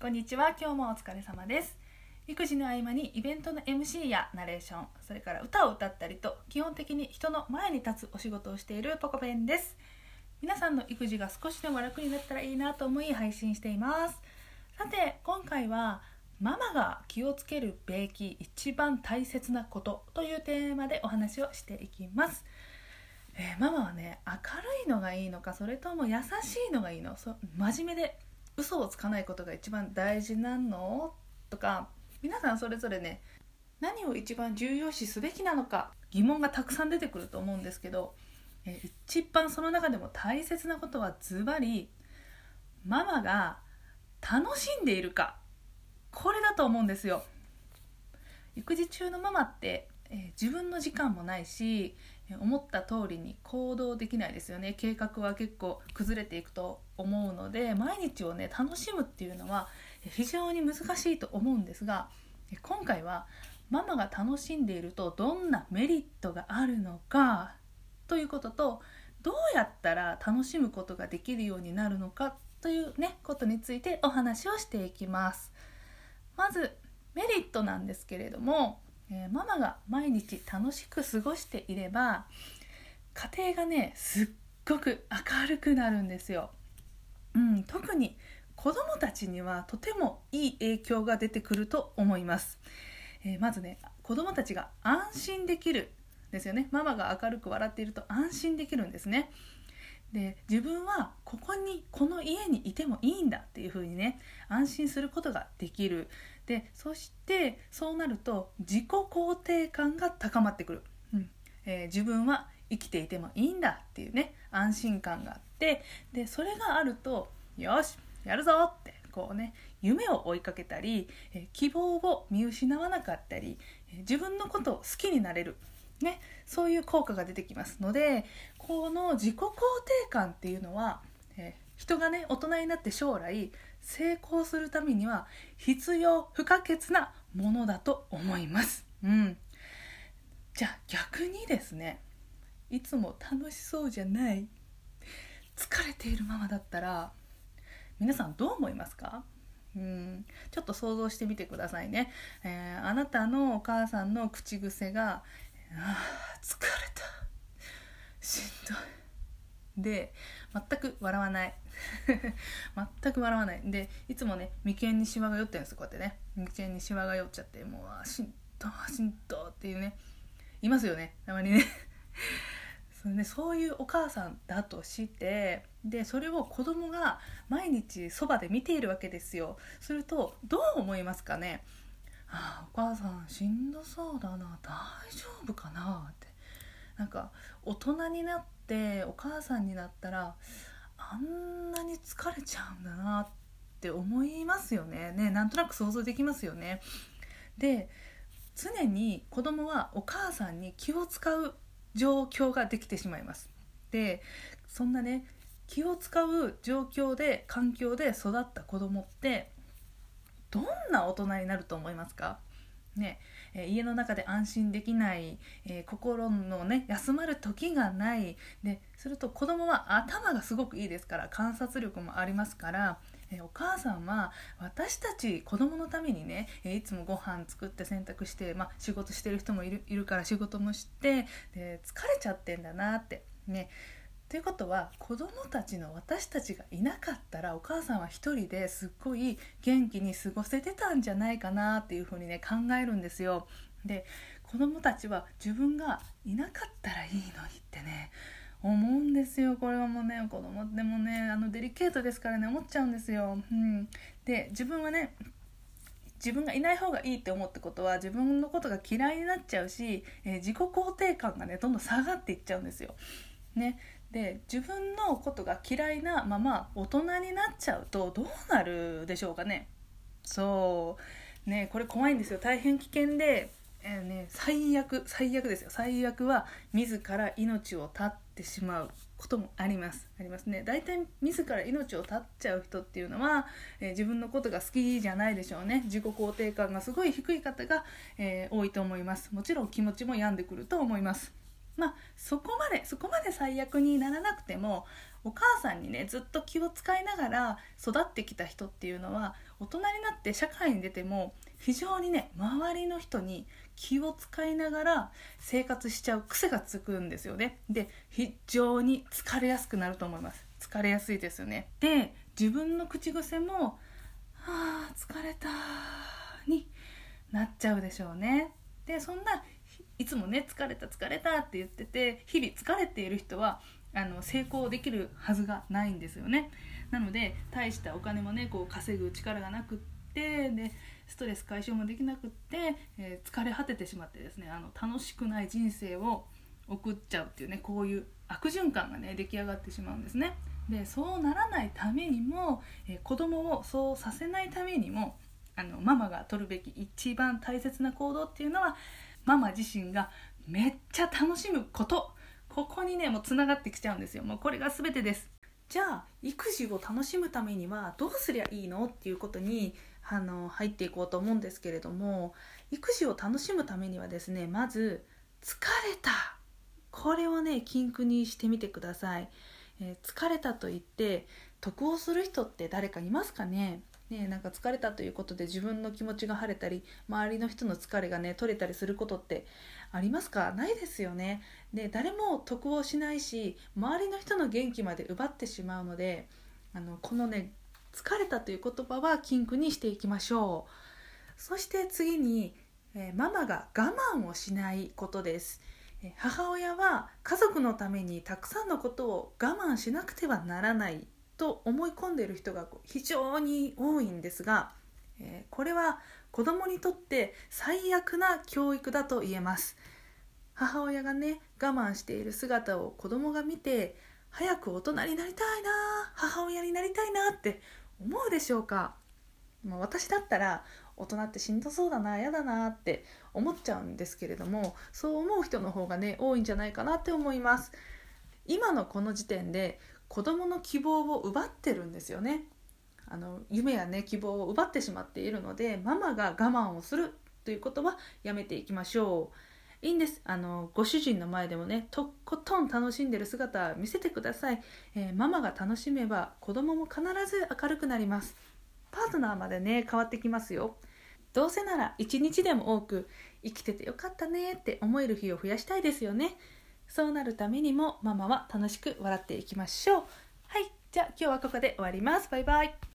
こんにちは今日もお疲れ様です。育児の合間にイベントの MC やナレーションそれから歌を歌ったりと基本的に人の前に立つお仕事をしているポコペンです。皆さんの育児が少しでも楽になったらいいなと思い配信しています。さて今回はママが気をつけるべき一番大切なことというテーマでお話をしていきます。えー、ママはね明るいのがいいのかそれとも優しいのがいいのそ真面目で嘘をつかないことが一番大事なの？とか皆さんそれぞれね何を一番重要視すべきなのか疑問がたくさん出てくると思うんですけど、え、一番その中でも大切なことはズバリママが楽しんでいるかこれだと思うんですよ。育児中のママってえ、自分の時間もないし思った通りに行動できないですよね。計画は結構崩れていくと思うので毎日をね楽しむっていうのは非常に難しいと思うんですが今回はママが楽しんでいるとどんなメリットがあるのかということとどうやったら楽しむことができるようになるのかというねことについてお話をしていきますまずメリットなんですけれどもえ、ママが毎日楽しく過ごしていれば家庭がねすっごく明るくなるんですよ。うん、特に子供たちにはとてもいい影響が出てくると思います。えー、まずね子供たちが安心できるですよね。ママが明るく笑っていると安心できるんですね。で自分はここにこの家にいてもいいんだっていう風にね安心することができる。でそしてそうなると自己肯定感が高まってくる、うん。えー、自分は生きていてもいいんだっていうね安心感があってでそれがあるとよしやるぞってこうね夢を追いかけたり、え、希望を見失わなかったり、え、自分のことを好きになれるね、そういう効果が出てきますのでこの自己肯定感っていうのは、え、人がね大人になって将来成功するためには必要不可欠なものだと思います。うん、じゃあ逆にですねいつも楽しそうじゃない。疲れているままだったら皆さんどう思いますか？うん。ちょっと想像してみてくださいね、えー、あなたのお母さんの口癖が「あ疲れた。しんどい」で全く笑わない。全く笑わない。でいつもね眉間にシワが寄ってるんですこうやってね。眉間にシワが寄っちゃってもうしんどしんどっていうね。いますよね。たまにね。そねそういうお母さんだとしてでそれを子供が毎日そばで見ているわけですよ。するとどう思いますかねああお母さんしんどそうだな。大丈夫かな？って。なんか大人になってお母さんになったらあんなに疲れちゃうんだなって思いますよね。ねなんとなく想像できますよね。で常に子供はお母さんに気を使う状況ができてしまいます。でそんなね気を使う状況で環境で育った子供ってどんな大人になると思いますか？ねえ家の中で安心できない、えー、心のね休まる時がないですると子供は頭がすごくいいですから観察力もありますからえお母さんは私たち子供のためにね、えいつもご飯作って洗濯して、まあ、仕事してる人もいるいるから仕事もしてで疲れちゃってんだなってねということは子供たちの私たちがいなかったらお母さんは一人ですっごい元気に過ごせてたんじゃないかなっていうふうにね考えるんですよ。で子供たちは自分がいなかったらいいのにってね思うんですよ。これはもうね子供でもねあのデリケートですからね思っちゃうんですよ。うん、で自分はね自分がいない方がいいって思ったことは自分のことが嫌いになっちゃうし、えー、自己肯定感がねどんどん下がっていっちゃうんですよ。ね、で自分のことが嫌いなまま大人になっちゃうとどうなるでしょうかね。そう。ねこれ怖いんですよ。大変危険で、えーね、最悪最悪ですよ。最悪は自ら命を絶ってしまうこともあります。ありますね。大体自ら命を絶っちゃう人っていうのは、えー、自分のことが好きじゃないでしょうね。自己肯定感がすごい低い方が、えー、多いと思います。もちろん気持ちも病んでくると思います。まあそこまでそこまで最悪にならなくてもお母さんにねずっと気を使いながら育ってきた人っていうのは大人になって社会に出ても非常にね周りの人に気を使いながら生活しちゃう癖がつくんですよね。で非常に疲れやすくなると思います。疲れやすいですよね。で自分の口癖も「あ疲れた」になっちゃうでしょうね。でそんないつもね疲れた疲れたって言ってて日々疲れている人はあの成功できるはずがないんですよね。なので大したお金もねこう稼ぐ力がなくってでストレス解消もできなくって、えー、疲れ果ててしまってですねあの楽しくない人生を送っちゃうっていうねこういう悪循環がね出来上がってしまうんですね。でそうならないためにも、えー、子供をそうさせないためにもあのママが取るべき一番大切な行動っていうのはママ自身がめっちゃ楽しむこと。ここにねもうつながってきちゃうんですよ。もうこれが全てです。じゃあ育児を楽しむためにはどうすりゃいいのっていうことにあの入っていこうと思うんですけれども育児を楽しむためにはですねまず疲れた。これをね禁句にしてみてください、えー、疲れたと言って得をする人って誰かいますかね？ね、なんか疲れたということで自分の気持ちが晴れたり周りの人の疲れがね取れたりすることってありますか？ないですよね。で誰も得をしないし周りの人の元気まで奪ってしまうのであのこのね疲れたという言葉は禁句にしていきましょう。そして次に、え、ママが我慢をしないことです。母親は家族のためにたくさんのことを我慢しなくてはならないと思い込んでいる人が非常に多いんですが、えー、これは子供にとって最悪な教育だと言えます。母親がね我慢している姿を子供が見て早く大人になりたいな母親になりたいなって思うでしょうか、まあ、私だったら大人ってしんどそうだな嫌だなって思っちゃうんですけれどもそう思う人の方がね多いんじゃないかなって思います。今のこの時点で子供の希望を奪ってるんですよね。あの夢やね希望を奪ってしまっているのでママが我慢をするということはやめていきましょう。いいんです。あのご主人の前でもねとことん楽しんでる姿見せてください、えー、ママが楽しめば子供も必ず明るくなります。パートナーまでね変わってきますよ。どうせなら一日でも多く生きててよかったねって思える日を増やしたいですよね。そうなるためにもママは楽しく笑っていきましょう。はい。じゃあ今日はここで終わります。バイバイ。